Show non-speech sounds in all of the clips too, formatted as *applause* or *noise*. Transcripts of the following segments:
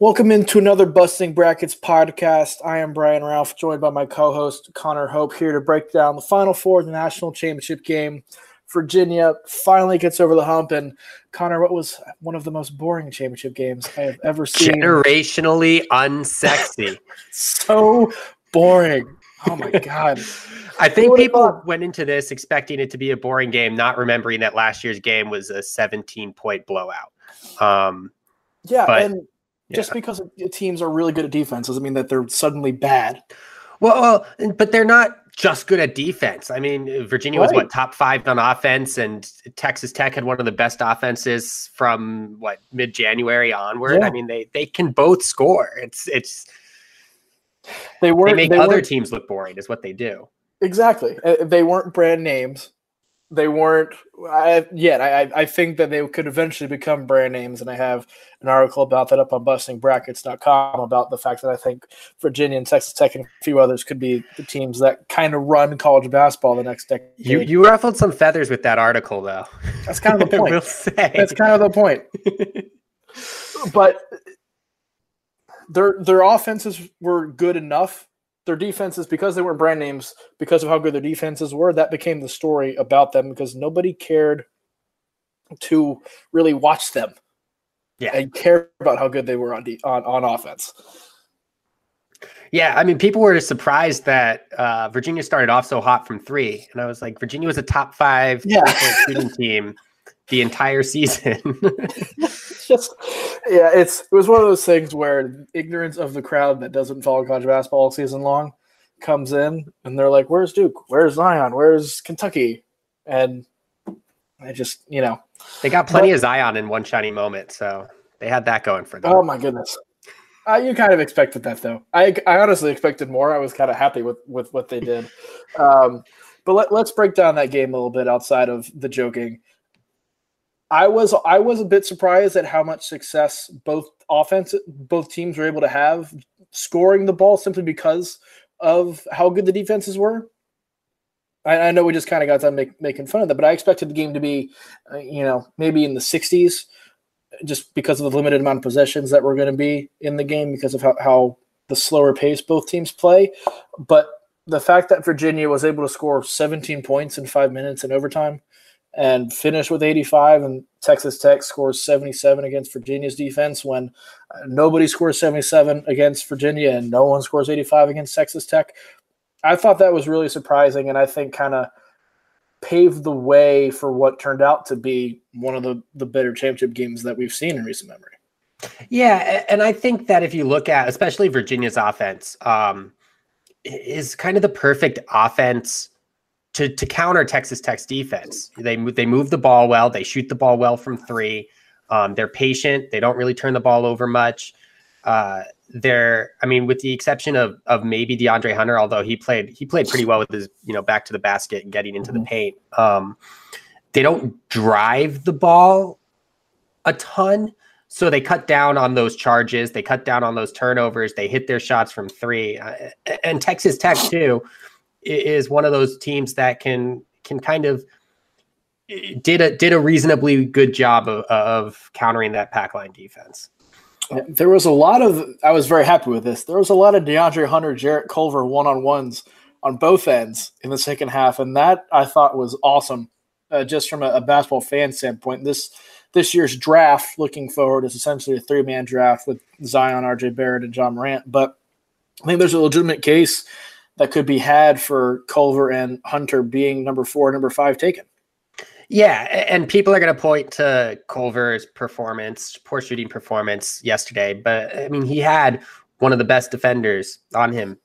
Welcome into another Busting Brackets podcast. I am Brian Ralph, joined by my co host Connor Hope, here to break down the final four of the national championship game. Virginia finally gets over the hump. And Connor, what was one of the most boring championship games I have ever seen? Generationally unsexy. *laughs* so boring. *laughs* Oh my God. I think people went into this expecting it to be a boring game, not remembering that last year's game was a 17 point blowout. Um, yeah. But, and just yeah. because teams are really good at defense doesn't mean that they're suddenly bad. Well, well but they're not just good at defense. I mean, Virginia right. was what top five on offense, and Texas Tech had one of the best offenses from what mid January onward. Yeah. I mean, they they can both score. It's it's they were they make they other teams look boring, is what they do. Exactly. Uh, they weren't brand names they weren't I, yet. I, I think that they could eventually become brand names, and I have an article about that up on bustingbrackets.com about the fact that I think Virginia and Texas Tech and a few others could be the teams that kind of run college basketball the next decade. You you ruffled some feathers with that article, though. That's kind of the *laughs* point. we'll That's kind of the point. *laughs* but their their offenses were good enough. Their defenses because they weren't brand names because of how good their defenses were that became the story about them because nobody cared to really watch them yeah. and care about how good they were on de- on, on offense. Yeah i mean people were surprised that uh, virginia started off so hot from three and i was like virginia was a top five yeah. *laughs* shooting team the entire season *laughs* just yeah, it's it was one of those things where ignorance of the crowd that doesn't follow college basketball all season long comes in and they're like, "Where's Duke? Where's Zion? Where's Kentucky?" And I just you know they got plenty but, of Zion in one shiny moment, so they had that going for them. Oh my goodness. Uh, you kind of expected that, though. I, I honestly expected more. I was kind of happy with, with what they did. Um, but let, let's break down that game a little bit outside of the joking. I was I was a bit surprised at how much success both offense both teams were able to have scoring the ball simply because of how good the defenses were. I, I know we just kind of got done make, making fun of that, but I expected the game to be, uh, you know, maybe in the 60s, just because of the limited amount of possessions that were going to be in the game because of how, how the slower pace both teams play. But the fact that Virginia was able to score 17 points in five minutes in overtime and finish with 85 and texas tech scores 77 against virginia's defense when uh, nobody scores 77 against virginia and no one scores 85 against texas tech. I thought that was really surprising and i think kind of paved the way for what turned out to be one of the, the better championship games that we've seen in recent memory. Yeah and i think that if you look at especially virginia's offense um, is kind of the perfect offense to to counter Texas Tech's defense. They they move the ball well. They shoot the ball well from three. Um, they're patient. They don't really turn the ball over much. Uh, they're, I mean, with the exception of of maybe DeAndre Hunter, although he played he played pretty well with his you know back to the basket and getting into mm-hmm. the paint. Um, they don't drive the ball a ton. So they cut down on those charges. They cut down on those turnovers. They hit their shots from three. Uh, and Texas Tech too is one of those teams that can can kind of did a did a reasonably good job of, of countering that pack line defense. There was a lot of I was very happy with this. There was a lot of DeAndre Hunter, Jarrett Culver one on ones on both ends in the second half, and that I thought was awesome. Uh, just from a, a, basketball fan standpoint, this this year's draft, looking forward, is essentially a three man draft with Zion, RJ Barrett, and Ja Morant. But I think there's a legitimate case that could be had for Culver and Hunter being number four, number five taken. Yeah, and people are going to point to Culver's performance, poor shooting performance yesterday, but I mean, he had one of the best defenders on him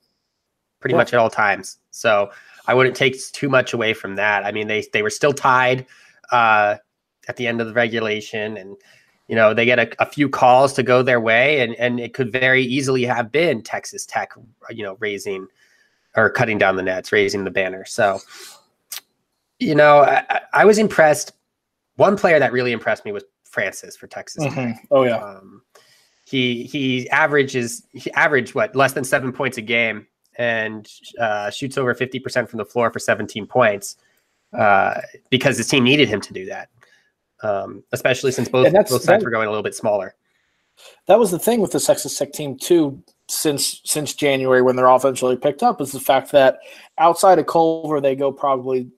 pretty yeah. much at all times. So I wouldn't take too much away from that. I mean, they they were still tied uh, at the end of the regulation, and you know they get a, a, few calls to go their way, and and it could very easily have been Texas Tech, you know, raising or cutting down the nets, raising the banner. So, you know, I, I was impressed. One player that really impressed me was Francis for Texas. Mm-hmm. Oh yeah. Um, he he averages he averaged what less than seven points a game and uh, shoots over 50% from the floor for 17 points uh, because his team needed him to do that, um, especially since both, both sides that, were going a little bit smaller. That was the thing with the Texas Tech team, too, since since January when their offense really picked up, is the fact that outside of Culver, they go probably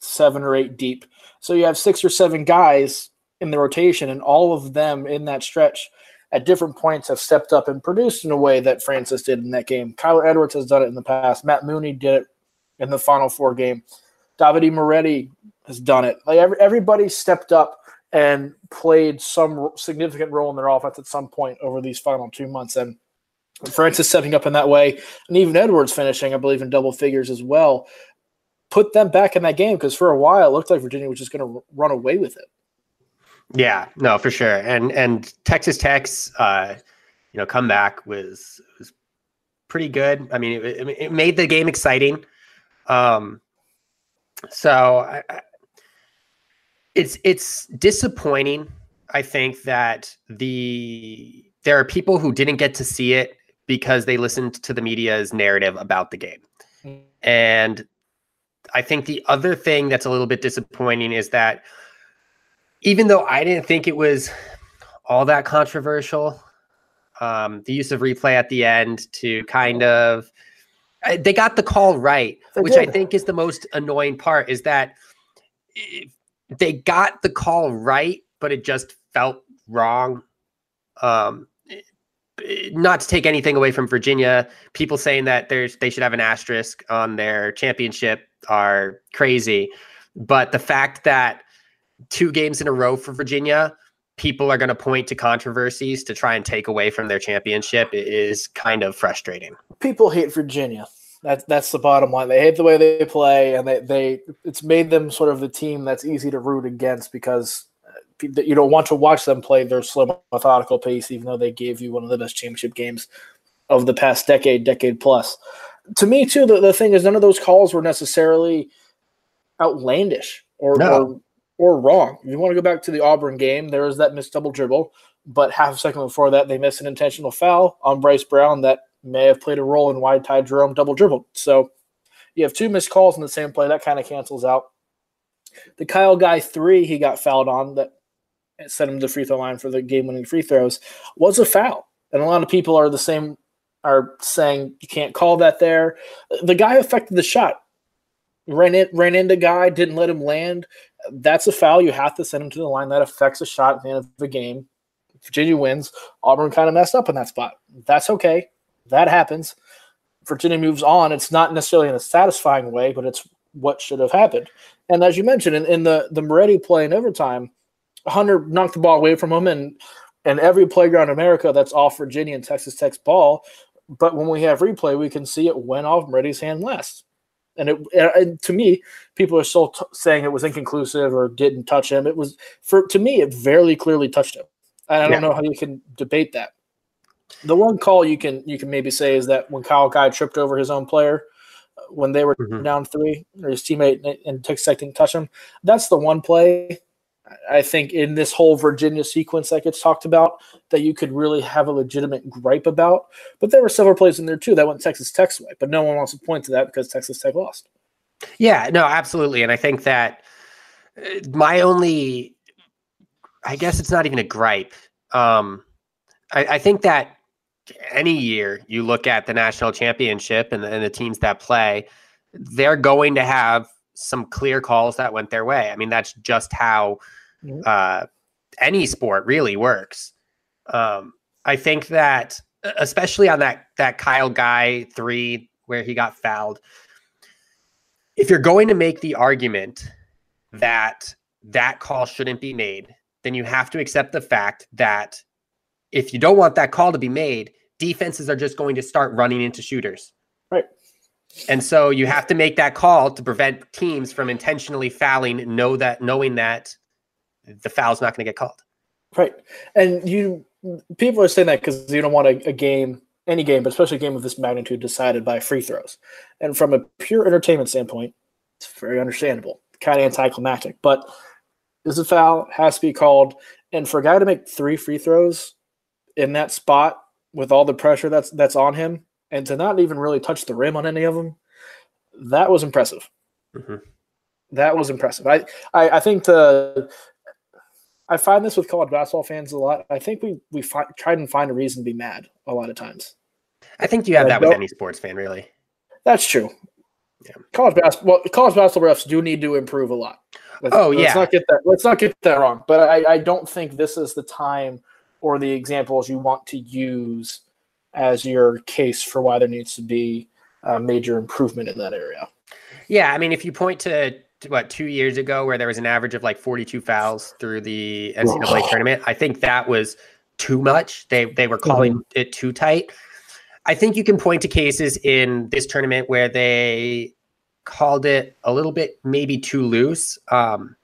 seven or eight deep. So you have six or seven guys in the rotation, and all of them in that stretch at different points have stepped up and produced in a way that Francis did in that game. Kyler Edwards has done it in the past. Matt Mooney did it in the Final Four game. Davide Moretti has done it. Like every, everybody stepped up and played some significant role in their offense at some point over these final two months. And Francis stepping up in that way, and even Edwards finishing, I believe, in double figures as well, put them back in that game because for a while it looked like Virginia was just going to run away with it. Yeah, no, for sure. And and Texas Tech's uh, you know comeback was was pretty good. I mean, it, it made the game exciting. Um, so I, I, it's it's disappointing. I think that the there are people who didn't get to see it because they listened to the media's narrative about the game, mm. and I think the other thing that's a little bit disappointing is that even though I didn't think it was all that controversial, um, the use of replay at the end to kind of they got the call right, they which did. I think is the most annoying part is that they got the call right, but it just felt wrong. Um, not to take anything away from Virginia, people saying that there's they should have an asterisk on their championship are crazy. But the fact that two games in a row for Virginia, people are going to point to controversies to try and take away from their championship is kind of frustrating. People hate Virginia. That's that's the bottom line. They hate the way they play, and they, they it's made them sort of the team that's easy to root against because you don't want to watch them play their slow, methodical pace, even though they gave you one of the best championship games of the past decade, decade plus. To me, too, the, the thing is none of those calls were necessarily outlandish or, no. or or wrong. If you want to go back to the Auburn game, there was that missed double dribble, but half a second before that, they missed an intentional foul on Bryce Brown that may have played a role in why Ty Jerome double dribbled. So you have two missed calls in the same play. That kind of cancels out. The Kyle Guy three he got fouled on that sent him to the free throw line for the game winning free throws was a foul. And a lot of people are the same are saying you can't call that there. The guy affected the shot. Ran it ran into guy, didn't let him land that's a foul. You have to send him to the line. That affects a shot at the end of the game. Virginia wins. Auburn kind of messed up in that spot. That's okay. That happens. Virginia moves on. It's not necessarily in a satisfying way, but it's what should have happened. And as you mentioned, in, in the the Moretti play in overtime, Hunter knocked the ball away from him, and and every playground in America that's off Virginia and Texas Tech's ball. But when we have replay, we can see it went off Moretti's hand last. And it, and to me, people are still t- saying it was inconclusive or didn't touch him. It was for to me, it very clearly touched him. And I don't know how you can debate that. The one call you can you can maybe say is that when Kyle Guy tripped over his own player uh, when they were mm-hmm. down three, or his teammate and Texas Tech didn't touch him. That's the one play I think in this whole Virginia sequence that gets talked about that you could really have a legitimate gripe about. But there were several plays in there too that went Texas Tech's way, but no one wants to point to that because Texas Tech lost. Yeah, no, absolutely. And I think that uh, my only, I guess it's not even a gripe. Um, I, I think that any year you look at the national championship and and the teams that play, they're going to have some clear calls that went their way. I mean, that's just how uh, any sport really works. Um, I think that especially on that that Kyle Guy three where he got fouled, if you're going to make the argument that that call shouldn't be made, then you have to accept the fact that if you don't want that call to be made, defenses are just going to start running into shooters. Right. And so you have to make that call to prevent teams from intentionally fouling, know that knowing that the foul's not going to get called. Right. And you people are saying that because you don't want a, a, game, any game, but especially a game of this magnitude decided by free throws. And from a pure entertainment standpoint, it's very understandable, kind of anticlimactic. But this is a foul, has to be called. And for a guy to make three free throws in that spot with all the pressure that's that's on him, and to not even really touch the rim on any of them, that was impressive. Mm-hmm. That was impressive. I, I, I think the I find this with college basketball fans a lot. I think we we fi- try and find a reason to be mad a lot of times. I think you have that with any sports fan, really. That's true. Yeah. College basketball, college basketball refs do need to improve a lot. Let's, oh yeah. Let's not get that. Let's not get that wrong. But I, I don't think this is the time or the examples you want to use as your case for why there needs to be a major improvement in that area. Yeah, I mean, if you point to what two years ago where there was an average of like 42 fouls through the NCAA tournament, I think that was too much. They they were calling mm-hmm. it too tight. I think you can point to cases in this tournament where they called it a little bit maybe too loose. Um,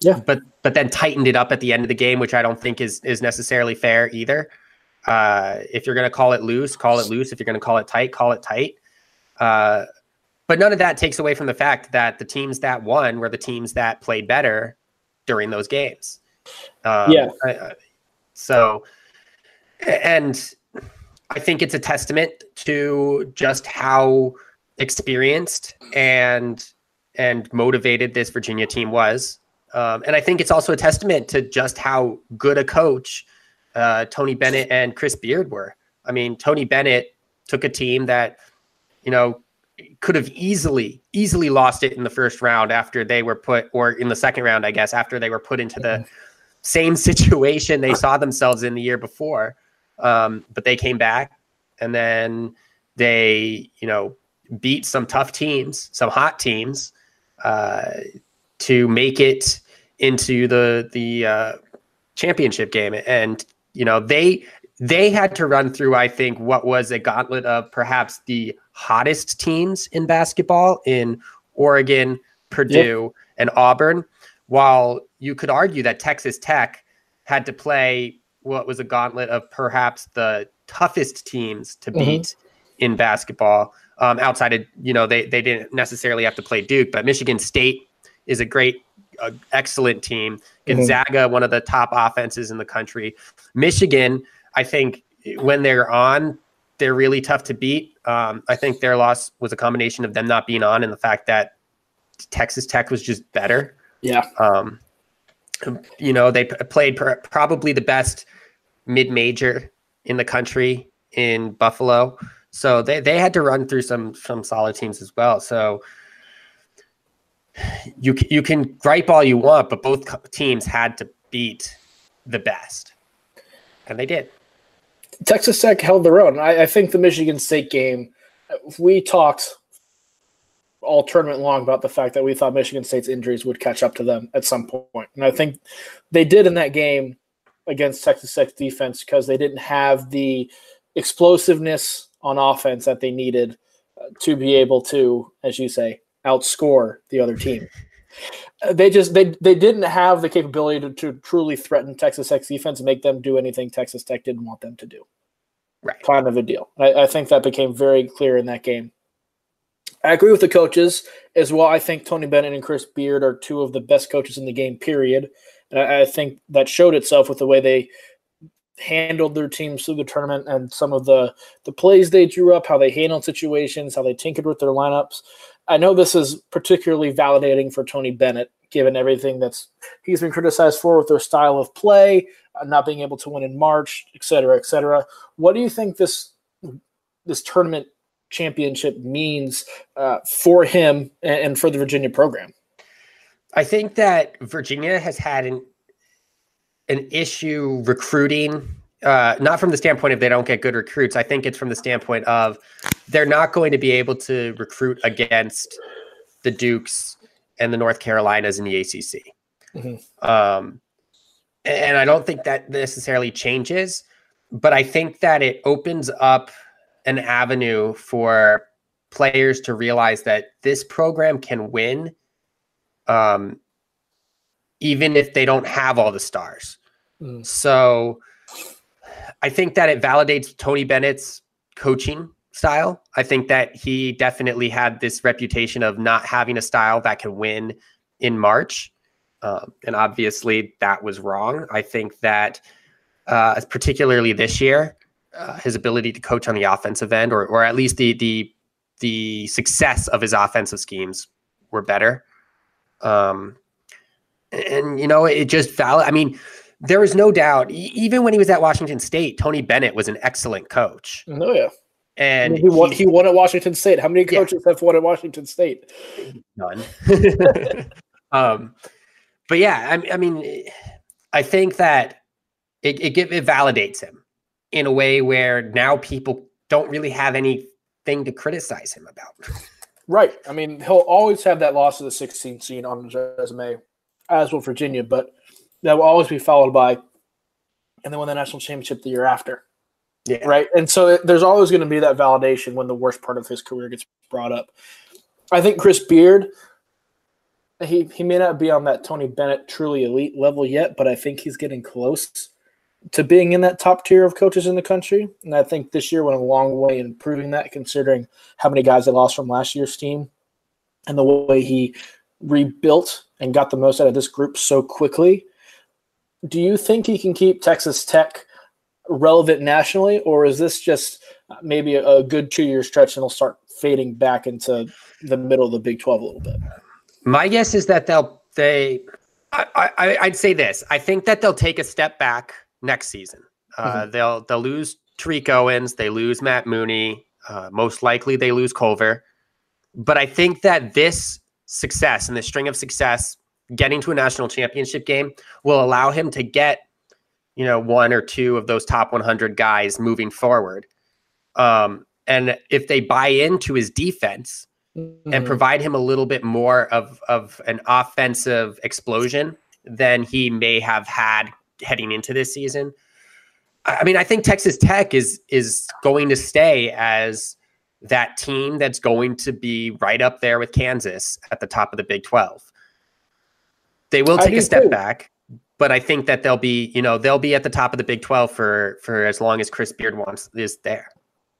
yeah, but but then tightened it up at the end of the game, which I don't think is is necessarily fair either. Uh, if you're going to call it loose, call it loose. If you're going to call it tight, call it tight. Uh, but none of that takes away from the fact that the teams that won were the teams that played better during those games. Um, yeah. so, and I think it's a testament to just how experienced and and motivated this Virginia team was. Um, and I think it's also a testament to just how good a coach uh, Tony Bennett and Chris Beard were. I mean, Tony Bennett took a team that, you know, could have easily, easily lost it in the first round after they were put, or in the second round, I guess, after they were put into the same *laughs* situation they saw themselves in the year before. Um, but they came back and then they, you know, beat some tough teams, some hot teams, uh, to make it into the the uh, championship game. And you know, they they had to run through, I think, what was a gauntlet of perhaps the hottest teams in basketball in Oregon, Purdue, yep. and Auburn. While you could argue that Texas Tech had to play what was a gauntlet of perhaps the toughest teams to mm-hmm. beat in basketball. Um, outside of you know they they didn't necessarily have to play Duke, but Michigan State is a great, uh, excellent team. Mm-hmm. Gonzaga, mm-hmm. one of the top offenses in the country. Michigan, I think when they're on, they're really tough to beat. Um, I think their loss was a combination of them not being on and the fact that Texas Tech was just better. Yeah. Um, you know, they p- played pr- probably the best mid-major in the country in Buffalo. So they, they had to run through some some solid teams as well. So you you can gripe all you want, but both teams had to beat the best, and they did. Texas Tech held their own. I, I think the Michigan State game. We talked all tournament long about the fact that we thought Michigan State's injuries would catch up to them at some point, and I think they did in that game against Texas Tech defense because they didn't have the explosiveness on offense that they needed uh, to be able to, as you say, outscore the other team. Uh, they just they they didn't have the capability to, to truly threaten Texas Tech's defense and make them do anything Texas Tech didn't want them to do. Right. Kind of a deal. I, I think that became very clear in that game. I agree with the coaches as well. I think Tony Bennett and Chris Beard are two of the best coaches in the game, period. And I, I think that showed itself with the way they handled their teams through the tournament and some of the the plays they drew up, how they handled situations, how they tinkered with their lineups. I know this is particularly validating for Tony Bennett, given everything that's he's been criticized for with their style of play, uh, not being able to win in March, et cetera, et cetera. What do you think this this tournament championship means uh, for him and, and for the Virginia program? I think that Virginia has had an an issue recruiting uh, not from the standpoint of they don't get good recruits. I think it's from the standpoint of they're not going to be able to recruit against the Dukes and the North Carolinas in the ACC. Mm-hmm. Um, and I don't think that necessarily changes, but I think that it opens up an avenue for players to realize that this program can win, um, even if they don't have all the stars. Mm. So I think that it validates Tony Bennett's coaching style. I think that he definitely had this reputation of not having a style that can win in March. Um, and obviously that was wrong. I think that, uh, particularly this year, uh, his ability to coach on the offensive end, or or at least the the the success of his offensive schemes were better. Um, and you know, it just valid. I mean, there was no doubt. even when he was at Washington State, Tony Bennett was an excellent coach. Oh yeah, and I mean, he, won, he, won at Washington State. How many coaches yeah. have won at Washington State? None. *laughs* um, but yeah, I, I, mean, I think that it, it, it validates him in a way where now people don't really have anything to criticize him about. Right. I mean, he'll always have that loss of the 16th seed on his resume, as will Virginia, but that will always be followed by, and then win the national championship the year after. Yeah. Right. And so it, there's always going to be that validation when the worst part of his career gets brought up. I think Chris Beard, he, he may not be on that Tony Bennett truly elite level yet, but I think he's getting close to being in that top tier of coaches in the country. And I think this year went a long way in proving that, considering how many guys they lost from last year's team and the way he rebuilt and got the most out of this group so quickly. Do you think he can keep Texas Tech relevant nationally, or is this just maybe a good two year stretch and he'll start fading back into the middle of the Big 12 a little bit? My guess is that they'll, they, I, I, I'd say this. I think that they'll take a step back next season. Uh, mm-hmm. They'll they'll lose Tariq Owens, they lose Matt Mooney, uh, most likely they lose Culver. But I think that this success and this string of success, getting to a national championship game, will allow him to get, you know, one or two of those top 100 guys moving forward. Um, and if they buy into his defense mm-hmm. and provide him a little bit more of of an offensive explosion than he may have had heading into this season. I mean, I think Texas Tech is is going to stay as that team that's going to be right up there with Kansas at the top of the Big 12. They will take a step too. back, but I think that they'll be, you know, they'll be at the top of the Big 12 for for as long as Chris Beard wants is there.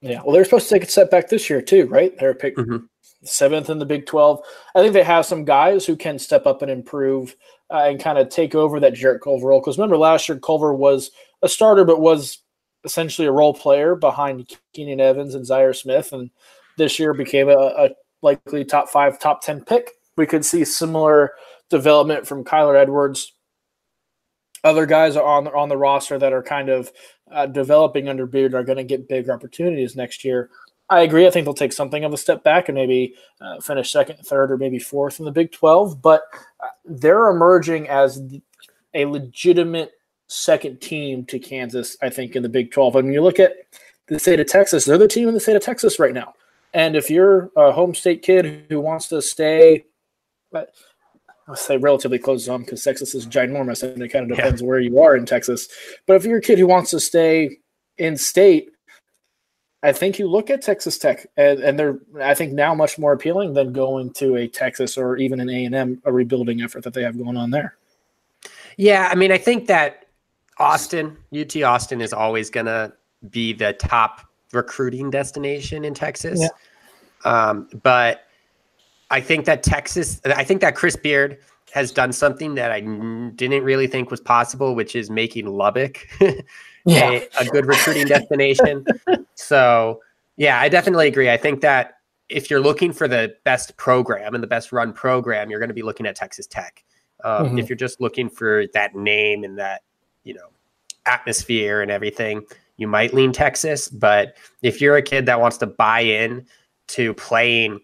Yeah, well, they're supposed to take a step back this year too, right? They're picked mm-hmm. seventh in the Big 12. I think they have some guys who can step up and improve uh, and kind of take over that Jarrett Culver role. Because remember, last year Culver was a starter, but was essentially a role player behind Keenan Evans and Zhaire Smith, and this year became a, a likely top five, top ten pick. We could see similar development from Kyler Edwards. Other guys on on the roster that are kind of uh, developing under Beard are going to get big opportunities next year. I agree. I think they'll take something of a step back and maybe uh, finish second, third, or maybe fourth in the Big 12. But uh, they're emerging as a legitimate second team to Kansas, I think, in the Big 12. I mean, you look at the state of Texas, they're the team in the state of Texas right now. And if you're a home state kid who wants to stay, I'll say relatively close to home because Texas is ginormous and it kind of depends yeah. where you are in Texas. But if you're a kid who wants to stay in state, I think you look at Texas Tech, and, and, they're I think now much more appealing than going to a Texas or even an A and M a rebuilding effort that they have going on there. Yeah, I mean, I think that Austin, UT Austin, is always going to be the top recruiting destination in Texas. Yeah. Um, but I think that Texas, I think that Chris Beard has done something that I didn't really think was possible, which is making Lubbock *laughs* yeah. a, a good recruiting destination. so, yeah, I definitely agree. I think that if you're looking for the best program and the best run program, you're going to be looking at Texas Tech. Um, mm-hmm. If you're just looking for that name and that, you know, atmosphere and everything, you might lean Texas. But if you're a kid that wants to buy in to playing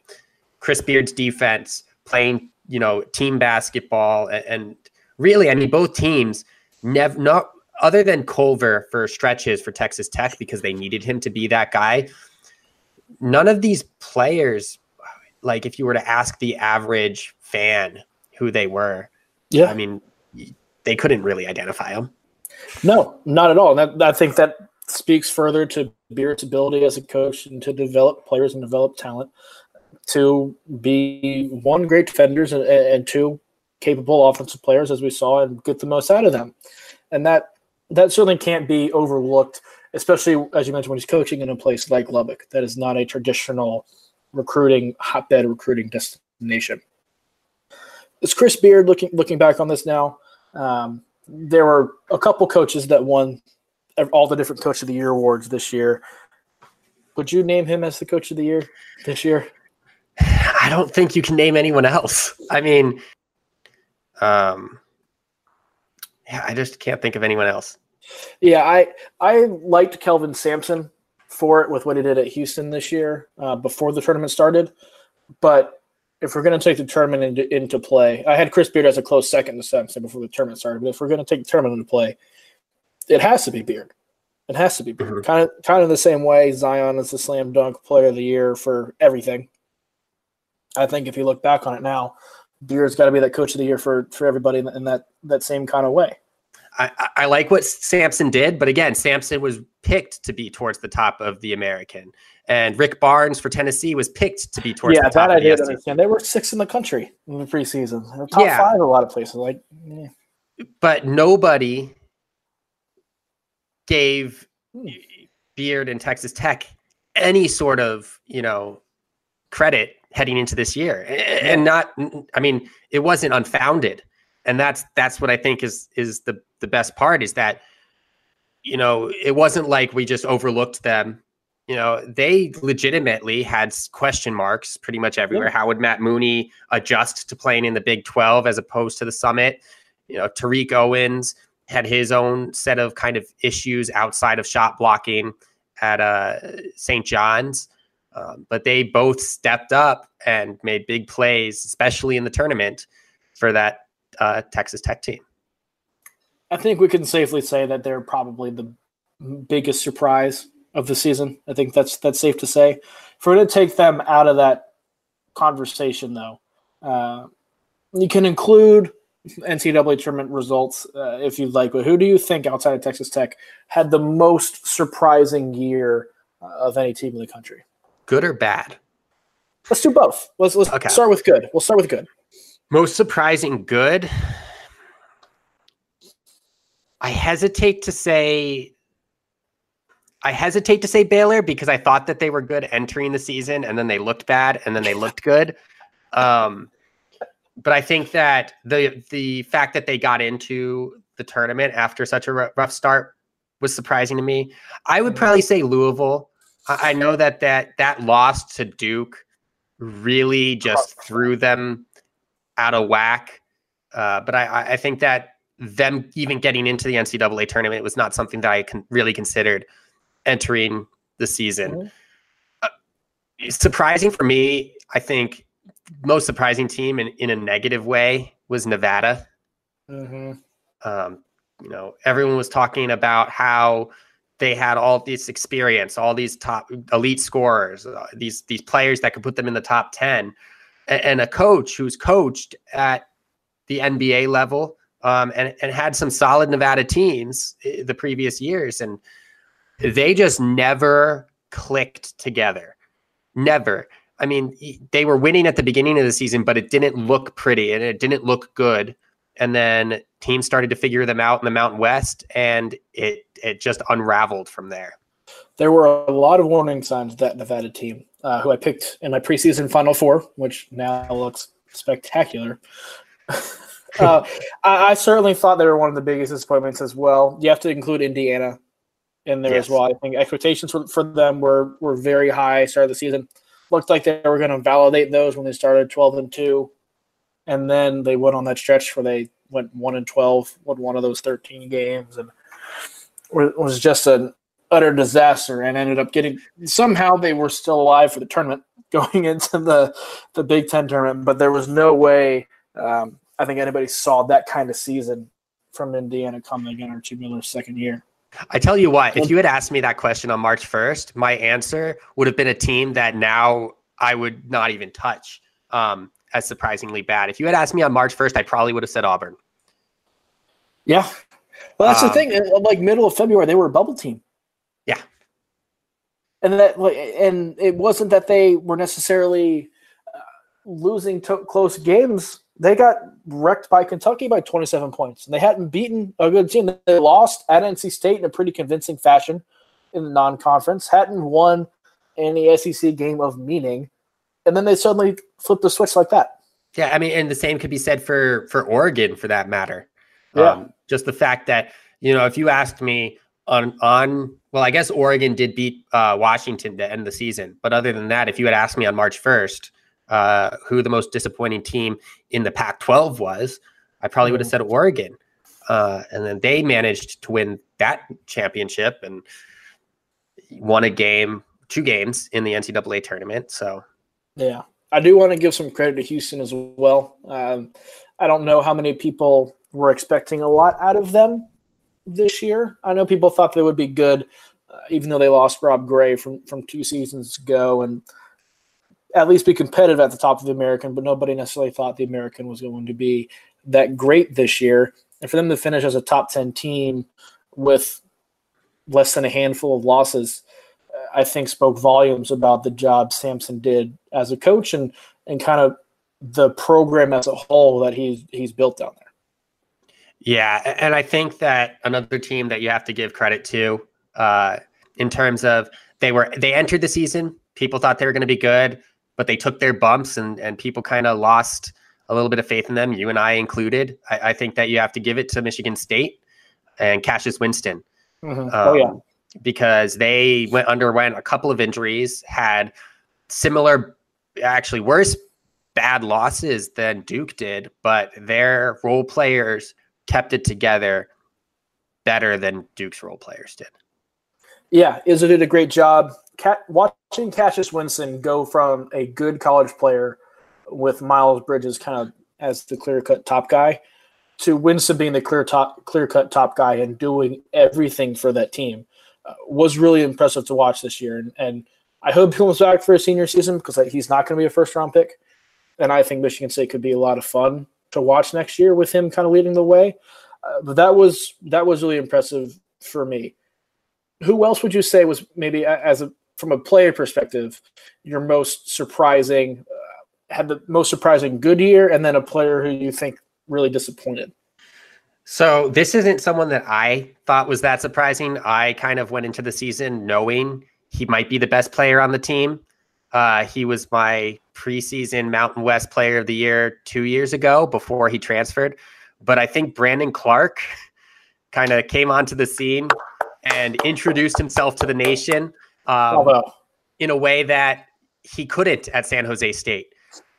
Chris Beard's defense, playing, you know, team basketball, and, and really, I mean, both teams never not other than Culver for stretches for Texas Tech because they needed him to be that guy, none of these players, like if you were to ask the average fan who they were, yeah, I mean, they couldn't really identify them. No, not at all. And that, I think that speaks further to Beard's ability as a coach and to develop players and develop talent to be one great defenders and, and two capable offensive players as we saw and get the most out of them. And that that certainly can't be overlooked, especially as you mentioned when he's coaching in a place like Lubbock that is not a traditional recruiting hotbed recruiting destination. Is Chris Beard looking looking back on this now? Um, there were a couple coaches that won all the different Coach of the Year awards this year. Would you name him as the Coach of the Year this year? I don't think you can name anyone else. I mean, um, yeah, I just can't think of anyone else. Yeah, I I liked Kelvin Sampson for it with what he did at Houston this year uh, before the tournament started. But if we're going to take the tournament into, into play, I had Chris Beard as a close second to Sampson before the tournament started. But if we're going to take the tournament into play, it has to be Beard. It has to be Beard. Mm-hmm. Kind of kind of the same way Zion is the slam dunk player of the year for everything. I think if you look back on it now, Beard's got to be that coach of the year for for everybody in, that that same kind of way. I, I, like what Sampson did, but again, Sampson was picked to be towards the top of the American, and Rick Barnes for Tennessee was picked to be towards yeah, the top. Yeah, that I did understand. They were six in the country in the preseason. They're top yeah. five a lot of places. Like, eh. but nobody gave hmm. Beard and Texas Tech any sort of you know credit heading into this year. And not i mean it wasn't unfounded. And that's that's what i think is is the the best part is that you know it wasn't like we just overlooked them. You know they legitimately had question marks pretty much everywhere. How would matt mooney adjust to playing in the big 12 as opposed to the summit? You know tariq owens had his own set of kind of issues outside of shot blocking at uh, st john's um, but they both stepped up and made big plays, especially in the tournament for that uh, Texas Tech team. I think we can safely say that they're probably the biggest surprise of the season. I think that's that's safe to say. If we're going to take them out of that conversation, though, uh, you can include NCAA tournament results uh, if you'd like. But who do you think outside of Texas Tech had the most surprising year uh, of any team in the country? Good or bad? Let's do both. Let's let's okay. start with good. We'll start with good. Most surprising good. I hesitate to say I hesitate to say Baylor because I thought that they were good entering the season and then they looked bad and then they looked good. Um, but I think that the the fact that they got into the tournament after such a rough start was surprising to me. I would probably say Louisville I know that that that loss to Duke really just threw them out of whack. Uh, but I, I think that them even getting into the NCAA tournament was not something that I can really considered entering the season. Mm-hmm. Uh, surprising for me, I think most surprising team in, in a negative way was Nevada. Mm-hmm. Um, you know, everyone was talking about how they had all this experience, all these top elite scorers, uh, these these players that could put them in the top ten, and, and a coach who's coached at the NBA level um, and and had some solid Nevada teams eh, the previous years, and they just never clicked together. Never. I mean, they were winning at the beginning of the season, but it didn't look pretty and it didn't look good and then teams started to figure them out in the Mountain West, and it it just unraveled from there. There were a lot of warning signs that Nevada team, uh, who I picked in my preseason Final Four, which now looks spectacular. *laughs* uh, I, I, certainly thought they were one of the biggest disappointments as well. You have to include Indiana in there yes. as well. I think expectations for, for them were were very high. Start of the season looked like they were going to validate those when they started twelve and two and then they went on that stretch where they went one and twelve, won one of those thirteen games, and was just an utter disaster. And ended up getting somehow they were still alive for the tournament *laughs* going into the the Big Ten tournament, but there was no way um, I think anybody saw that kind of season from Indiana coming again Archie Miller's second year. I tell you what, if you had asked me that question on March 1st, my answer would have been a team that now I would not even touch. Um, as surprisingly bad. If you had asked me on March 1st, I probably would have said Auburn. Yeah. Well, that's um, the thing. Like middle of February, they were a bubble team. Yeah. And that, and it wasn't that they were necessarily uh, losing to- close games. They got wrecked by Kentucky by 27 points, and they hadn't beaten a good team. They lost at NC State in a pretty convincing fashion in the non-conference. Hadn't won any SEC game of meaning and then they suddenly flip the switch like that. Yeah, I mean, and the same could be said for for Oregon for that matter. Yeah. Um, just the fact that you know, if you asked me on on well, I guess Oregon did beat uh, Washington to end the season, but other than that, if you had asked me on March first uh, who the most disappointing team in the Pac-12 was, I probably would have said Oregon. Uh, and then they managed to win that championship and won a game, two games in the NCAA tournament. So, yeah, I do want to give some credit to Houston as well. Um, I don't know how many people were expecting a lot out of them this year. I know people thought they would be good, uh, even though they lost Rob Gray from from two seasons ago, and at least be competitive at the top of the American. But nobody necessarily thought the American was going to be that great this year. And for them to finish as a top ten team with less than a handful of losses, I think spoke volumes about the job Sampson did as a coach and and kind of the program as a whole that he's he's built down there. Yeah, and I think that another team that you have to give credit to, uh, in terms of they were they entered the season, people thought they were going to be good, but they took their bumps and and people kind of lost a little bit of faith in them. You and I included. I, I, think that you have to give it to Michigan State and Cassius Winston. Mm-hmm. Um, oh yeah, because they went underwent a couple of injuries, had similar, actually worse bad losses than Duke did, but their role players kept it together better than Duke's role players did. Yeah, Izzo did a great job. Cat, watching Cassius Winston go from a good college player with Miles Bridges kind of as the clear cut top guy to Winston being the clear top clear cut top guy and doing everything for that team was really impressive to watch this year. And, and I hope he comes back for a senior season because he's not going to be a first round pick. And I think Michigan State could be a lot of fun to watch next year with him kind of leading the way. Uh, but that was that was really impressive for me. Who else would you say was maybe as a from a player perspective your most surprising uh, had the most surprising good year, and then a player who you think really disappointed? So this isn't someone that I thought was that surprising. I kind of went into the season knowing he might be the best player on the team. Uh, he was my preseason Mountain West Player of the Year two years ago before he transferred. But I think Brandon Clarke *laughs* kind of came onto the scene and introduced himself to the nation um, in a way that he couldn't at San Jose State.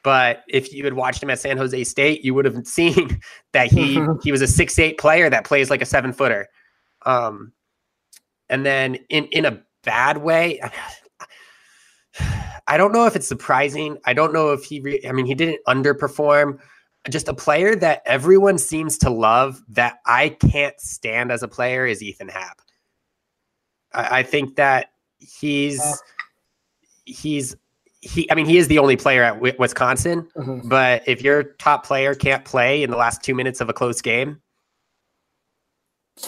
But if you had watched him at San Jose State, you would have seen *laughs* that he *laughs* he was a six eight player that plays like a seven footer. Um, and then in in a bad way, *sighs* I don't know if it's surprising. I don't know if he, re- I mean, he didn't underperform. Just a player that everyone seems to love that I can't stand as a player is Ethan Happ. I, I think that he's, uh, he's, he, I mean, he is the only player at Wisconsin, mm-hmm. but if your top player can't play in the last two minutes of a close game,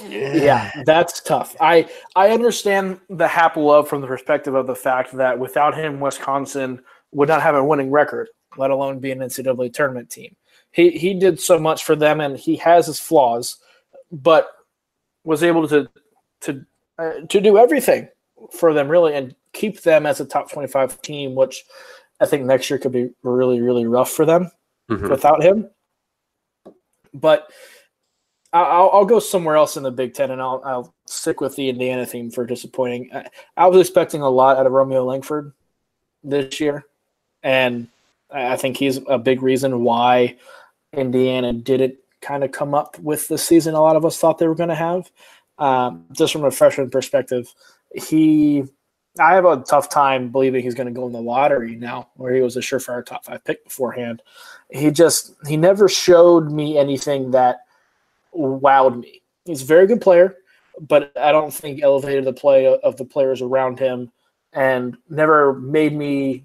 yeah, that's tough. I I understand the Happ love from the perspective of the fact that without him, Wisconsin would not have a winning record, let alone be an NCAA tournament team. He he did so much for them, and he has his flaws, but was able to to uh, to do everything for them really, and keep them as a top twenty five team, which I think next year could be really really rough for them mm-hmm. without him. But I'll, I'll, go somewhere else in the Big Ten, and I'll, I'll stick with the Indiana theme for disappointing. I, I, was expecting a lot out of Romeo Langford this year, and I think he's a big reason why Indiana didn't kind of come up with the season a lot of us thought they were going to have. Um, just from a freshman perspective, he I have a tough time believing he's going to go in the lottery now, where he was a surefire top five pick beforehand. He just he never showed me anything that wowed me. He's a very good player, but I don't think elevated the play of the players around him and never made me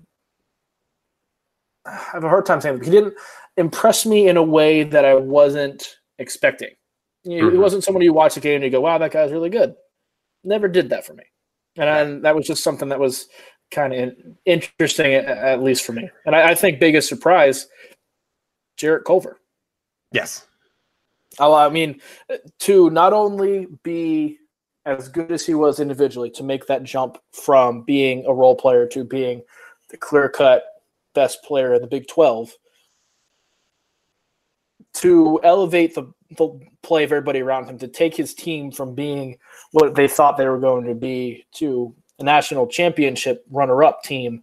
I have a hard time saying it. he didn't impress me in a way that I wasn't expecting. You mm-hmm. It wasn't someone you watch a game and you go, "Wow, that guy's really good." Never did that for me, and I, that was just something that was kind of interesting, at, at, least for me. And I, I think biggest surprise, Jarrett Culver. Yes, oh, I mean, to not only be as good as he was individually, to make that jump from being a role player to being the clear cut best player in the Big 12, to elevate the play of everybody around him, to take his team from being what they thought they were going to be to a national championship runner-up team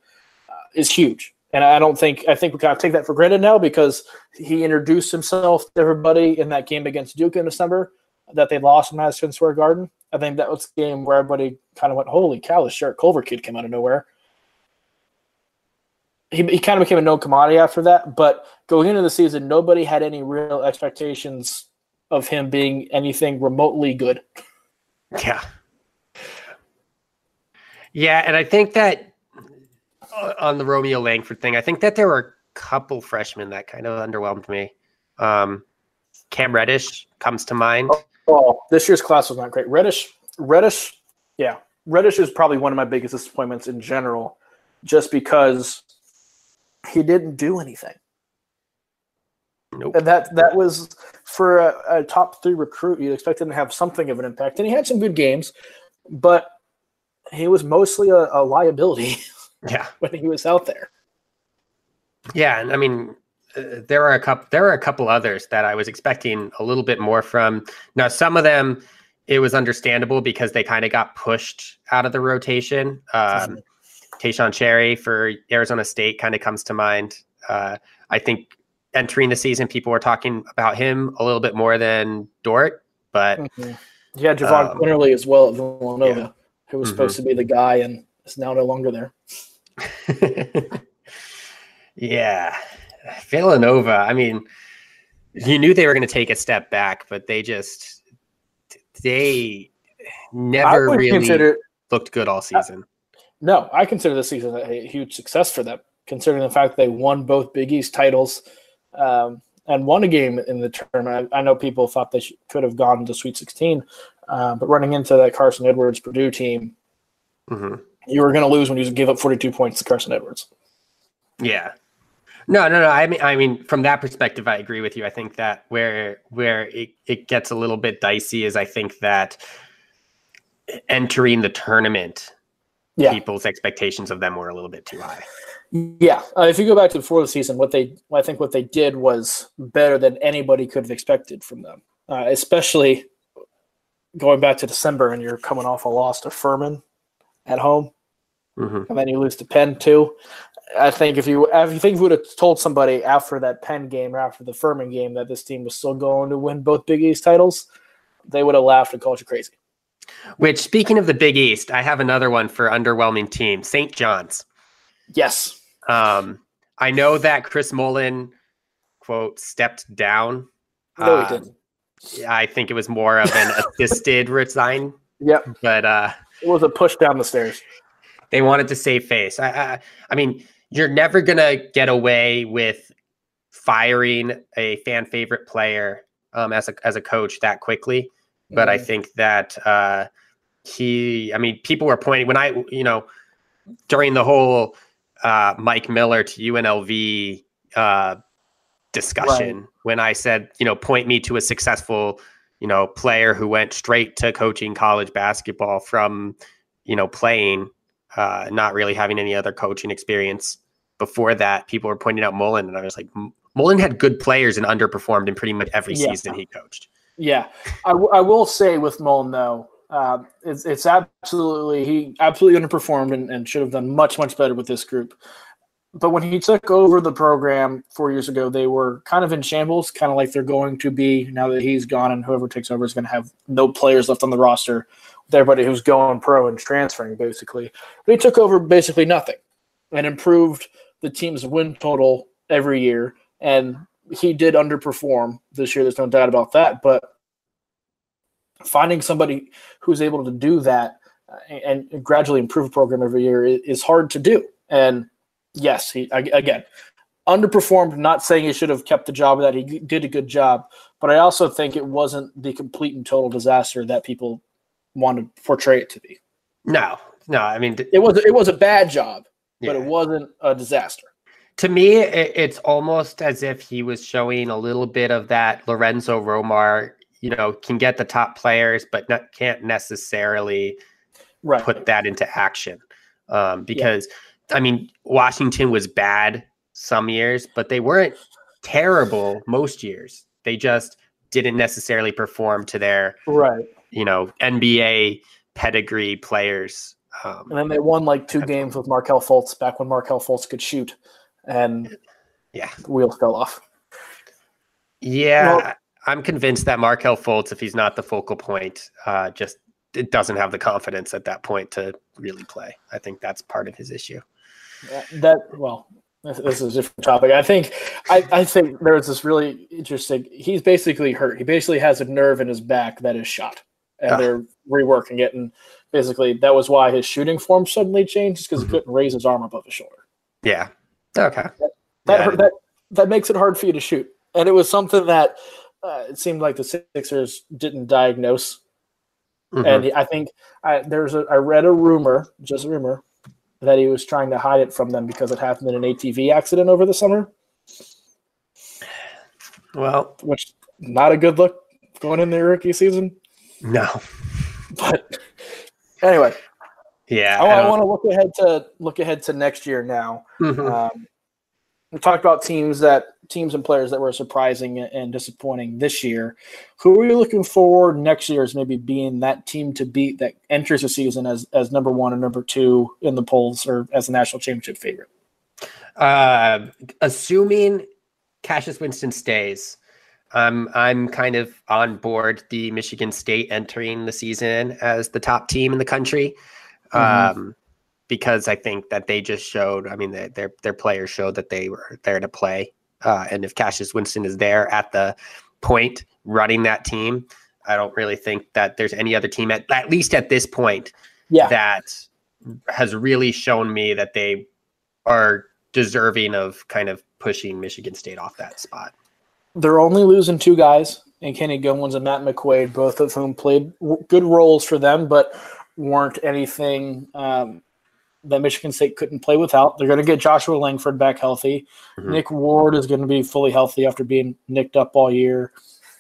uh, is huge. And I don't think I think we kind of take that for granted now because he introduced himself to everybody in that game against Duke in December that they lost in Madison Square Garden. I think that was the game where everybody kind of went, "Holy cow, this Jarrett Culver kid came out of nowhere." He, he kind of became a no commodity after that. But going into the season, nobody had any real expectations of him being anything remotely good. Yeah. Yeah, and I think that uh, on the Romeo Langford thing, I think that there were a couple freshmen that kind of underwhelmed me. Um, Cam Reddish comes to mind. Oh, this year's class was not great. Reddish, Reddish, yeah, Reddish is probably one of my biggest disappointments in general, just because he didn't do anything. Nope. And that that was for a, a top three recruit. You'd expect him to have something of an impact, and he had some good games, but he was mostly a, a liability *laughs* Yeah. when he was out there. Yeah, and I mean, uh, there are a couple. There are a couple others that I was expecting a little bit more from. Now, some of them, it was understandable because they kind of got pushed out of the rotation. Um, Taeshon Cherry for Arizona State kind of comes to mind. Uh, I think entering the season, people were talking about him a little bit more than Dort, but Mhm. Yeah, Jahvon Um, Quinerly as well at Villanova, yeah. who was Mhm. supposed to be the guy and is now no longer there. *laughs* yeah, Villanova. I mean, you knew they were going to take a step back, but they just they never really consider looked good all season. no, I consider this season a huge success for them, considering the fact they won both Big East titles um, and won a game in the tournament. I, I know people thought they sh- could have gone to Sweet 16, uh, but running into that Carson Edwards Purdue team, hmm you were going to lose when you give up 42 points to Carson Edwards. Yeah. No, no, no. I mean, I mean, from that perspective, I agree with you. I think that where where it, it gets a little bit dicey is I think that entering the tournament, Yeah. people's expectations of them were a little bit too high. Yeah, uh, if you go back to before the season, what they I think what they did was better than anybody could have expected from them, uh, especially going back to December and you're coming off a loss to Furman at home, hmm and then you lose to Penn too. I think if you if you think you would have told somebody after that Penn game or after the Furman game that this team was still going to win both Big East titles, they would have laughed and called you crazy. Which, speaking of the Big East, I have another one for underwhelming team, St. John's. Yes, Um, I know that Chris Mullin quote stepped down. no, Uh, he didn't. I think it was more of an *laughs* assisted resign, Yep, but uh, it was a push down the stairs. they wanted to save face. I, I, I mean, you're never gonna get away with firing a fan favorite player um, as a as a coach that quickly. But I Mhm. think that uh, he, I mean, people were pointing when I, you know, during the whole uh, Mike Miller to UNLV uh, discussion, when I said, you know, point me to a successful, you know, player who went straight to coaching college basketball from, you know, playing, uh, not really having any other coaching experience before that. People were pointing out Mullin, and I was like, Mullin had good players and underperformed in pretty much every Yeah. season he coached. Yeah, I, w- I will say with Mullin though, um, it's it's absolutely he absolutely underperformed and, and should have done much much better with this group. But when he took over the program four years ago, they were kind of in shambles, kind of like they're going to be now that he's gone, and whoever takes over is going to have no players left on the roster with everybody who's going pro and transferring basically. But he took over basically nothing and improved the team's win total every year, and he did underperform this year. There's no doubt about that. But finding somebody who's able to do that uh, and, and gradually improve a program every year is hard to do. And yes, he again underperformed. Not saying he should have kept the job that he did a good job, but I also think it wasn't the complete and total disaster that people want to portray it to be. No, no, I mean, It was it was a bad job, but it wasn't a disaster. to me, it, it's almost as if he was showing a little bit of that Lorenzo Romar, you know, can get the top players, but not, can't necessarily Right. put that into action. Um, because, I mean, Washington was bad some years, but they weren't terrible most years. They just didn't necessarily perform to their right, you know, NBA pedigree players. Um, and then they won like two games with Markelle Fultz back when Markelle Fultz could shoot, and yeah, the wheels fell off. Yeah, well, I'm convinced that Markelle Fultz, if he's not the focal point, uh, just it doesn't have the confidence at that point to really play. I think that's part of his issue. That well, this is a different topic. I think I, I think was this really interesting. He's basically hurt. He basically has a nerve in his back that is shot, and ah. they're reworking it. And basically, that was why his shooting form suddenly changed, because mm-hmm. he couldn't raise his arm above his shoulder. Yeah. Okay. That that, yeah. that that makes it hard for you to shoot, and it was something that uh, it seemed like the Sixers didn't diagnose. Mm-hmm. And he, I think I, there's a I read a rumor, just a rumor, that he was trying to hide it from them because it happened in an ATV accident over the summer. Well, which not a good look going in the rookie season. No, but anyway, yeah, I, I, want to look ahead to look ahead to next year now. Mm-hmm. Um, we talked about teams that teams and players that were surprising and disappointing this year. Who are you looking forward next year as maybe being that team to beat that enters the season as as number one or number two in the polls or as a national championship favorite? Uh, assuming Cassius Winston stays, um, I'm kind of on board the Michigan State entering the season as the top team in the country. Mm-hmm. Um, because I think that they just showed. I mean, their their players showed that they were there to play. Uh, and if Cassius Winston is there at the point running that team, I don't really think that there's any other team at at least at this point yeah. that has really shown me that they are deserving of kind of pushing Michigan State off that spot. They're only losing two guys, and Kenny Goins and Matt McQuaid, both of whom played good roles for them, but weren't anything um, that Michigan State couldn't play without. They're going to get Joshua Langford back healthy. Mm-hmm. Nick Ward is going to be fully healthy after being nicked up all year.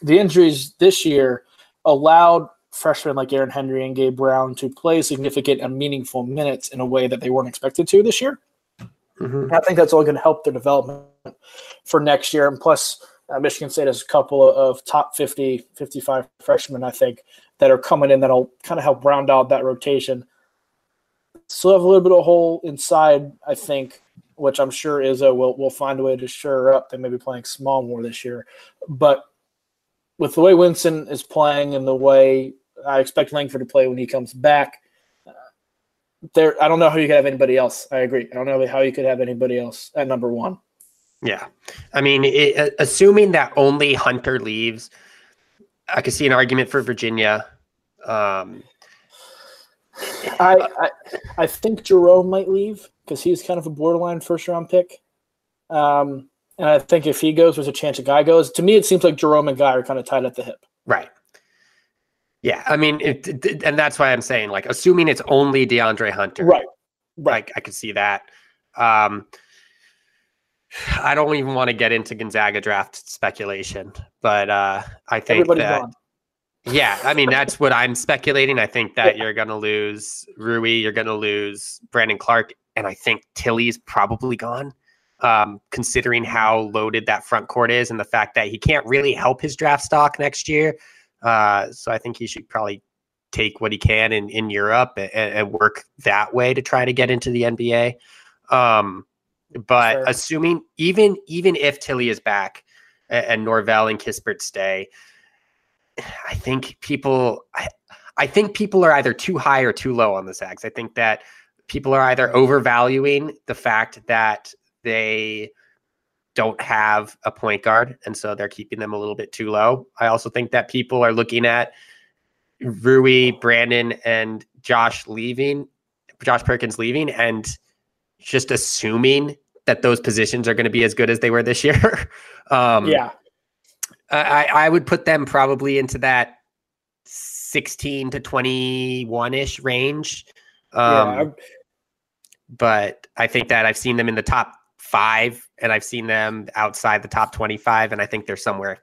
The injuries this year allowed freshmen like Aaron Henry and Gabe Brown to play significant and meaningful minutes in a way that they weren't expected to this year. Mm-hmm. I think that's all going to help their development for next year. And plus, uh, Michigan State has a couple of, of top 50, 55 freshmen, I think, that are coming in that'll kind of help round out that rotation Still have a little bit of hole inside, I think, which I'm sure Izzo will will find a way to shore up. They may be playing small more this year, but with the way Winston is playing and the way I expect Langford to play when he comes back, uh, there I don't know how you could have anybody else. I agree. I don't know how you could have anybody else at number one. Yeah, I mean, it, assuming that only Hunter leaves, I could see an argument for Virginia. Um, I, I, I think Jerome might leave because he's kind of a borderline first round pick. Um, and I think if he goes, there's a chance a guy goes. To me, it seems like Jerome and Guy are kind of tied at the hip. Right. Yeah, I mean, it, it, and that's why I'm saying, like, assuming it's only DeAndre Hunter, right? Right, I, I could see that. Um, I don't even want to get into Gonzaga draft speculation, but uh, I think Everybody's that gone. Yeah, I mean that's what I'm speculating. I think that yeah. you're going to lose Rui, you're going to lose Brandon Clarke, and I think Tillie's probably gone. Um, considering how loaded that front court is and the fact that he can't really help his draft stock next year. Uh, so I think he should probably take what he can in, in Europe and, and work that way to try to get into the NBA. Um, but sure. assuming even even if Tilly is back and, and Norvell and Kispert stay, I think people, I, I think people are either too high or too low on the Zags. I think that people are either overvaluing the fact that they don't have a point guard, and so they're keeping them a little bit too low. I also think that people are looking at Rui, Brandon, and Josh leaving, Josh Perkins leaving, and just assuming that those positions are going to be as good as they were this year. *laughs* um, yeah. I, I would put them probably into that 16 to 21 ish range. Um, yeah, but I think that I've seen them in the top five and I've seen them outside the top 25. And I think they're somewhere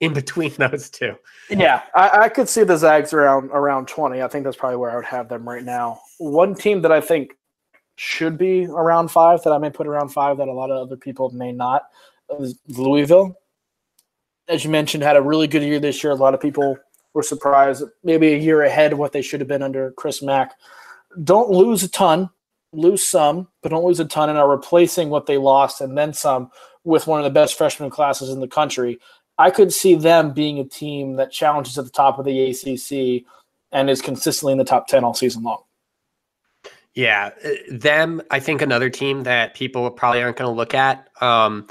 in between *laughs* those two. Yeah, I, I, could see the Zags around around 20. I think that's probably where I would have them right now. One team that I think should be around five that I may put around five that a lot of other people may not is Louisville. As you mentioned, had a really good year this year. A lot of people were surprised, maybe a year ahead of what they should have been under Chris Mack. Don't lose a ton, lose some, but don't lose a ton, and are replacing what they lost and then some with one of the best freshman classes in the country. I could see them being a team that challenges at the top of the ACC and is consistently in the top 10 all season long. Yeah, them. I think another team that people probably aren't going to look at um,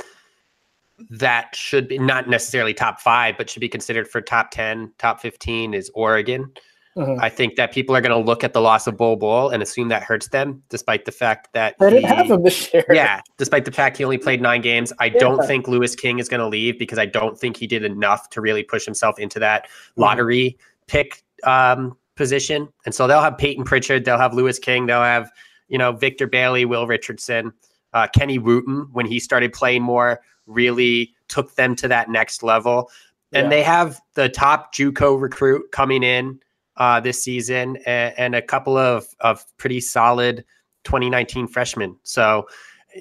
that should be not necessarily top five, but should be considered for top ten, top fifteen is Oregon. Mm-hmm. I think that people are going to look at the loss of Bol Bol and assume that hurts them, despite the fact that they didn't have him this year. Yeah, despite the fact he only played nine games, I yeah. don't think Louis King is going to leave because I don't think he did enough to really push himself into that mm-hmm. lottery mm-hmm. pick um, position. And so they'll have Payton Pritchard, they'll have Louis King, they'll have you know Victor Bailey, Will Richardson, uh, Kenny Wooten when he started playing more really took them to that next level. And yeah. they have the top JUCO recruit coming in uh, this season and, and, a couple of, of pretty solid 2019 freshmen. So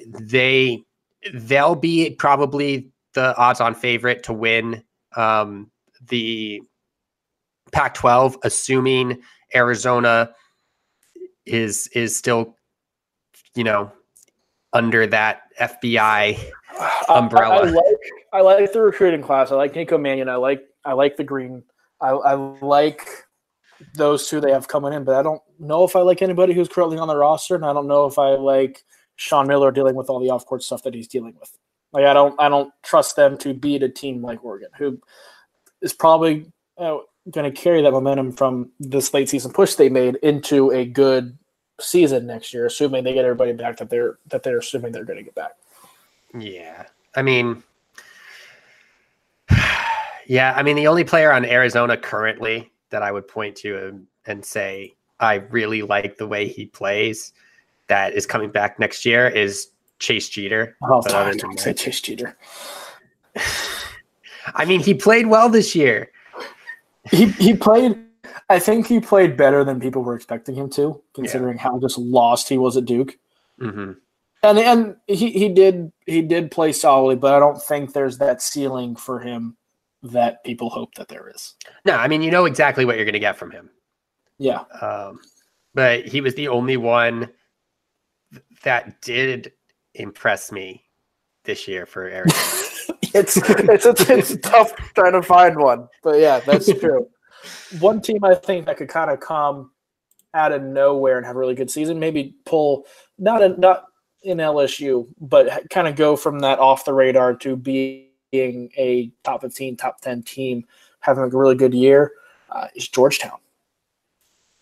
they they'll be probably the odds-on favorite to win um, the Pac-12, assuming Arizona is is still, you know, under that FBI umbrella. I, I, like I like the recruiting class. I like Nico Mannion. I like I like the green. I, I like those two they have coming in, but I don't know if I like anybody who's currently on the roster, and I don't know if I like Sean Miller dealing with all the off court stuff that he's dealing with. Like I don't I don't trust them to beat a team like Oregon, who is probably uh, going to carry that momentum from this late season push they made into a good season next year, assuming they get everybody back that they're that they're assuming they're going to get back. Yeah, I mean, *sighs* yeah, I mean the only player on Arizona currently that I would point to and, and say I really like the way he plays that is coming back next year is Chase Jeter. Oh, don't say Chase Jeter. *sighs* I mean, he played well this year. He he played. I think he played better than people were expecting him to, considering yeah. how just lost he was at Duke. Mm-hmm. And and he, he did he did play solidly, but I don't think there's that ceiling for him that people hope that there is. No, I mean you know exactly what you're going to get from him. Yeah. Um, but he was the only one that did impress me this year for Arizona. *laughs* it's, it's, it's it's *laughs* tough trying to find one, but yeah, that's true. one team I think that could kind of come out of nowhere and have a really good season, maybe pull not a, not in LSU, but kind of go from that off the radar to being a top 15, top 10 team, having a really good year, uh, is Georgetown.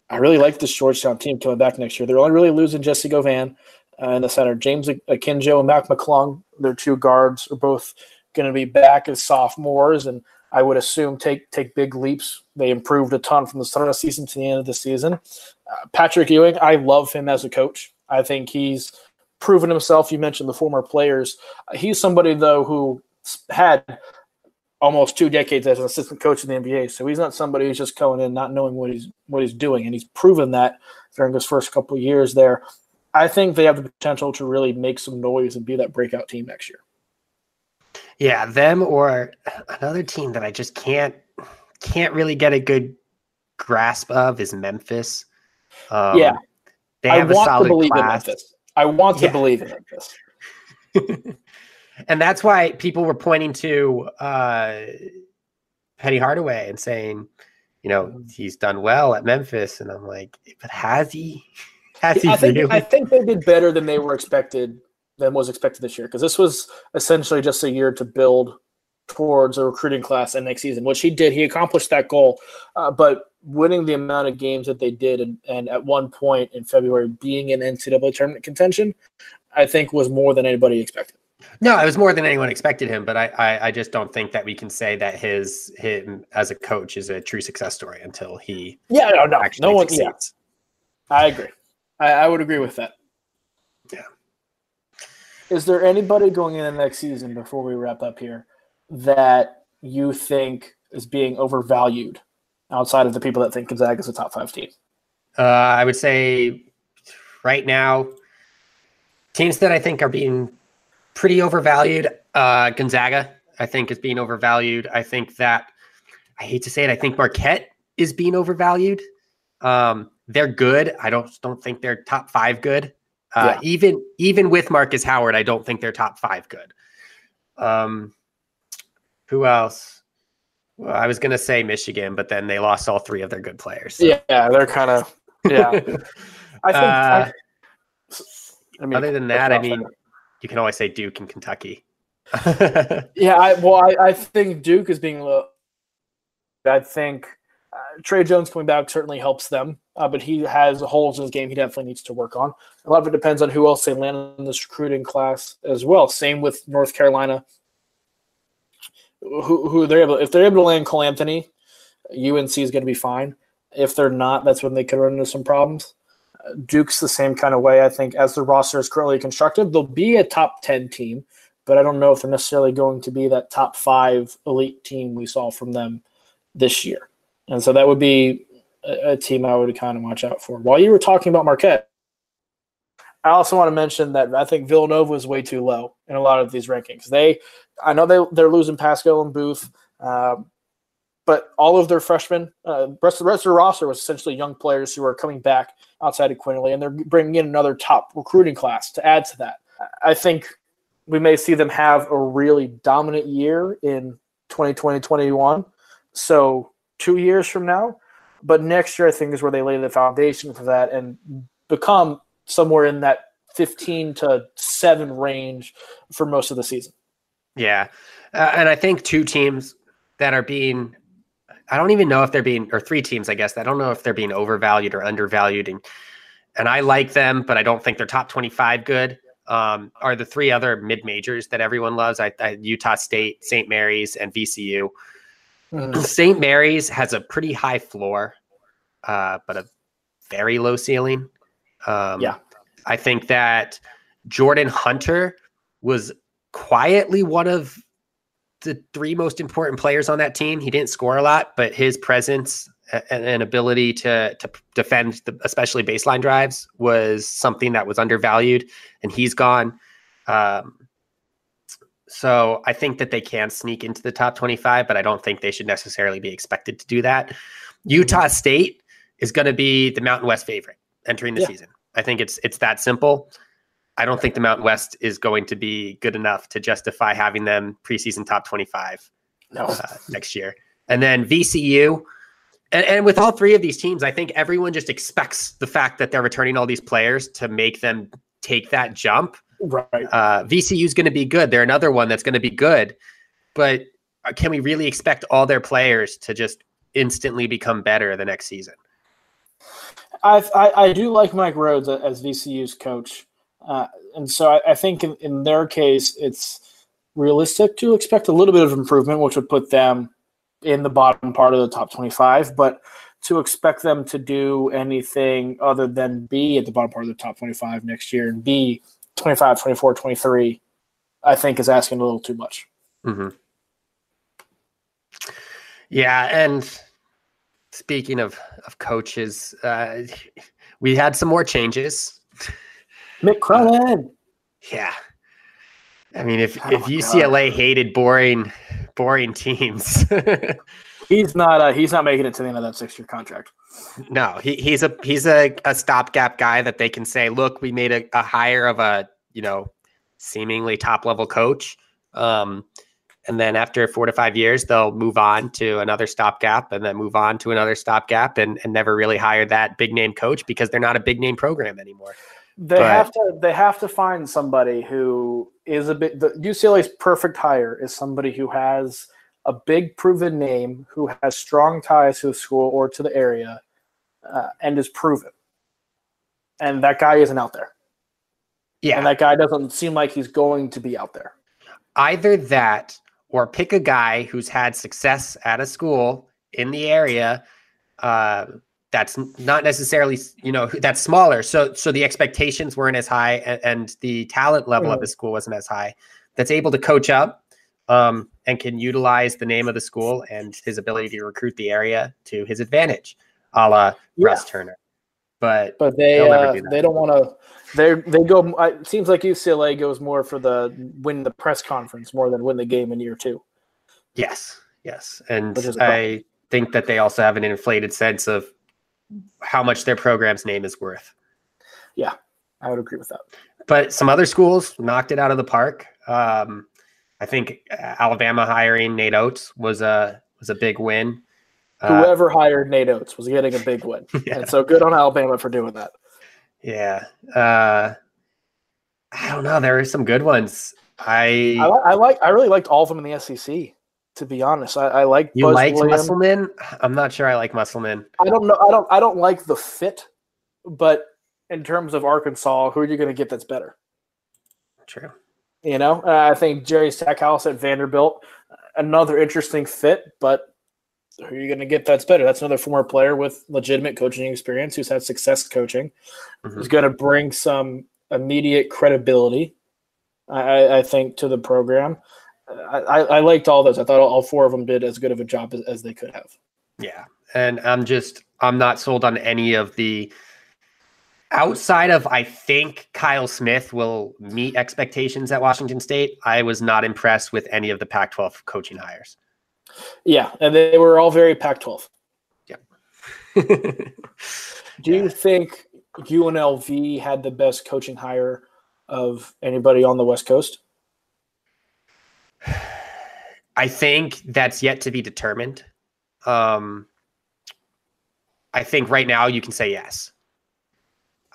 I really like this Georgetown team coming back next year. They're only really losing Jesse Govan uh, in the center. James Akinjo and Mac McClung, their two guards, are both going to be back as sophomores, and I would assume take take big leaps. They improved a ton from the start of the season to the end of the season. Uh, Patrick Ewing, I love him as a coach. I think he's proven himself. You mentioned the former players. He's somebody though who had almost two decades as an assistant coach in the NBA. So he's not somebody who's just going in not knowing what he's what he's doing, and he's proven that during his first couple of years there. I think they have the potential to really make some noise and be that breakout team next year. Yeah, them or another team that I just can't can't really get a good grasp of is Memphis. Um, yeah, they have I want a solid to believe class. in Memphis. I want to yeah. believe in this. *laughs* and that's why people were pointing to uh, Penny Hardaway and saying, you know, he's done well at Memphis. And I'm like, but has he? *laughs* Has he I think, really? I think they did better than they were expected than was expected this year because this was essentially just a year to build towards a recruiting class and next season, which he did. He accomplished that goal, uh, but winning the amount of games that they did, and, and at one point in February being in NCAA tournament contention, I think was more than anybody expected. No, it was more than anyone expected him, but I, I, I just don't think that we can say that his him as a coach is a true success story until he yeah no no. no one yeah. I agree. I, I would agree with that. Yeah. Is there anybody going in the next season before we wrap up here that you think is being overvalued outside of the people that think Gonzaga is a top five team? Uh, I would say right now, teams that I think are being pretty overvalued. Uh, Gonzaga, I think is being overvalued. I think that I hate to say it, I think Marquette is being overvalued. Um, they're good. I don't don't think they're top five good. Uh, yeah. Even even with Markus Howard, I don't think they're top five good. Um, who else? Well, I was gonna say Michigan, but then they lost all three of their good players. So. Yeah, they're kind of yeah. *laughs* I think. Uh, I, I mean, other than that, I mean, you can always say Duke and Kentucky. *laughs* yeah, I, well, I, I think Duke is being. low. I think uh, Tre Jones coming back certainly helps them, uh, but he has holes in his game he definitely needs to work on. A lot of it depends on who else they land in this recruiting class as well. Same with North Carolina. Who, who they're able if they're able to land Cole Anthony, UNC is going to be fine. If they're not, that's when they could run into some problems. Duke's the same kind of way, I think, as the roster is currently constructed. They'll be a top 10 team, but I don't know if they're necessarily going to be that top five elite team we saw from them this year. And so that would be a, a team I would kind of watch out for. While you were talking about Marquette, I also want to mention that I think Villanova is way too low in a lot of these rankings. They, I know they they're losing Paschall and Booth, um, but all of their freshmen, uh, rest, the rest of the roster was essentially young players who are coming back outside of Quinerly, and they're bringing in another top recruiting class to add to that. I think we may see them have a really dominant year in 2020 21. So, two years from now. But next year, I think, is where they lay the foundation for that and become somewhere in that 15 to 7 range for most of the season. Yeah. Uh, and I think two teams that are being I don't even know if they're being, or three teams, I guess. I don't know if they're being overvalued or undervalued. And, and I like them, but I don't think they're top 25 good. Um, are the three other mid majors that everyone loves I, I, Utah State, St. Mary's, and VCU. Mm. St. Mary's has a pretty high floor, uh, but a very low ceiling. Um, yeah. I think that Jordan Hunter was quietly one of the three most important players on that team. He didn't score a lot, but his presence and, and ability to to defend, the, especially baseline drives, was something that was undervalued, and he's gone. Um, so I think that they can sneak into the top 25, but I don't think they should necessarily be expected to do that. Utah State is going to be the Mountain West favorite entering the yeah. season. I think it's it's that simple. I don't think the Mountain West is going to be good enough to justify having them preseason top 25 no. uh, next year. And then VCU, and, and with all three of these teams, I think everyone just expects the fact that they're returning all these players to make them take that jump. Right. Uh, VCU is going to be good. They're another one that's going to be good. But uh, can we really expect all their players to just instantly become better the next season? I, I do like Mike Rhoades as VCU's coach. Uh, and so I, I think in, in, their case, it's realistic to expect a little bit of improvement, which would put them in the bottom part of the top 25. But to expect them to do anything other than be at the bottom part of the top 25 next year and be 25, 24, 23, I think is asking a little too much. Mm-hmm. Yeah. And speaking of, of coaches, uh, we had some more changes Mick Cronin. Yeah. I mean, if, oh, if UCLA God. hated boring, boring teams, *laughs* he's not. Uh, he's not making it to the end of that six-year contract. No, he, he's a he's a, a stopgap guy that they can say, look, we made a, a hire of a you know seemingly top level coach, um, and then after four to five years, they'll move on to another stopgap, and then move on to another stopgap, and and never really hire that big name coach because they're not a big name program anymore. They but, have to they have to find somebody who is a bit the UCLA's perfect hire is somebody who has a big proven name, who has strong ties to the school or to the area, uh, and is proven. And that guy isn't out there. Yeah. And that guy doesn't seem like he's going to be out there. Either that or pick a guy who's had success at a school in the area, uh, that's not necessarily you know that's smaller. So so the expectations weren't as high and, and the talent level mm. of the school wasn't as high. That's able to coach up um, and can utilize the name of the school and his ability to recruit the area to his advantage a la yeah. russ turner. But but they uh, do they don't want to they they go it seems like ucla goes more for the win the press conference more than win the game in year two. Yes, yes, and I think that they also have an inflated sense of how much their program's name is worth. Yeah, I would agree with that. But some other schools knocked it out of the park. Um, I think Alabama hiring Nate Oats was a was a big win. Uh, Whoever uh, hired Nate Oats was getting a big win, *laughs* yeah. and so good on Alabama for doing that. Yeah, uh, I don't know. There are some good ones. I I, I, like. I really liked all of them in the SEC. To be honest, I, I like. You like Musselman? I'm not sure. I like Musselman. I don't know. I don't. I don't like the fit, but in terms of Arkansas, who are you going to get that's better? True. You know, uh, I think Jerry Stackhouse at Vanderbilt, another interesting fit, but who are you going to get that's better? That's another former player with legitimate coaching experience who's had success coaching, mm-hmm. who's going to bring some immediate credibility, I, I think, to the program. I, I, liked all those. I thought all four of them did as good of a job as, as they could have. Yeah. And I'm just, I'm not sold on any of the outside of I think Kyle Smith will meet expectations at Washington State, I was not impressed with any of the Pac 12 coaching hires. Yeah, and they were all very Pac 12. Yeah. *laughs* Do you think UNLV had the best coaching hire of anybody on the West Coast? I think that's yet to be determined. Um, I think right now you can say yes.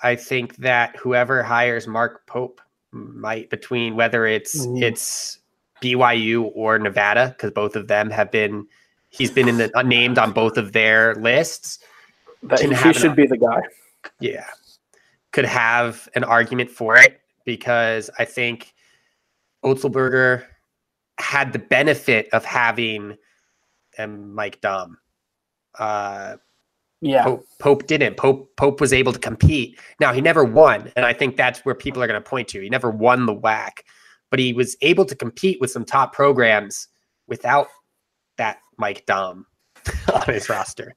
I think that whoever hires Mark Pope might between whether it's it's BYU or Nevada because both of them have been he's been in the uh, named on both of their lists. But he should an, be the guy. Yeah, could have an argument for it because I think Otzelberger had the benefit of having um, Mike Daum. Uh, yeah. Pope, Pope, didn't. Pope Pope was able to compete. Now he never won, and I think that's where people are going to point to. He never won the WAC, but he was able to compete with some top programs without that Mike Daum *laughs* on his roster.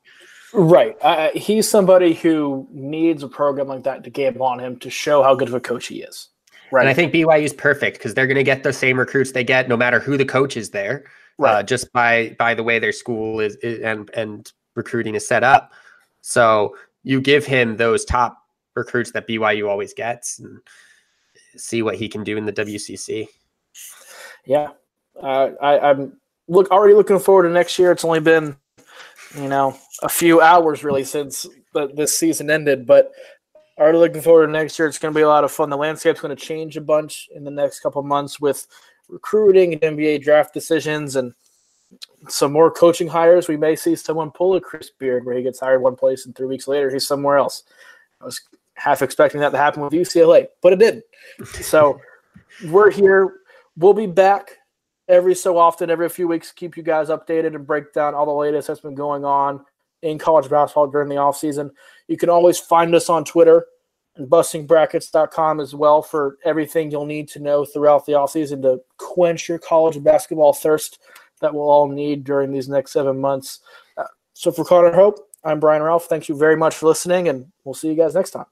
Right. Uh, he's somebody who needs a program like that to game on him to show how good of a coach he is. Right. And I think BYU is perfect because they're going to get the same recruits they get no matter who the coach is there. Uh, right. Uh, just by by the way their school is, is and and recruiting is set up. So you give him those top recruits that BYU always gets and see what he can do in the WCC. Yeah, uh, I, I'm look already looking forward to next year. It's only been you know a few hours really since the, this season ended, but already looking forward to next year. It's going to be a lot of fun. The landscape's going to change a bunch in the next couple months with recruiting and NBA draft decisions and some more coaching hires. We may see someone pull a Chris Beard where he gets hired one place and three weeks later he's somewhere else. I was half expecting that to happen with UCLA, but it didn't. *laughs* So we're here. We'll be back every so often, every few weeks, to keep you guys updated and break down all the latest that's been going on in college basketball during the offseason. You can always find us on Twitter and bustingbrackets.com as well for everything you'll need to know throughout the offseason to quench your college basketball thirst that we'll all need during these next seven months. Uh, so for Connor Hope, I'm Brian Ralph. Thank you very much for listening, and we'll see you guys next time.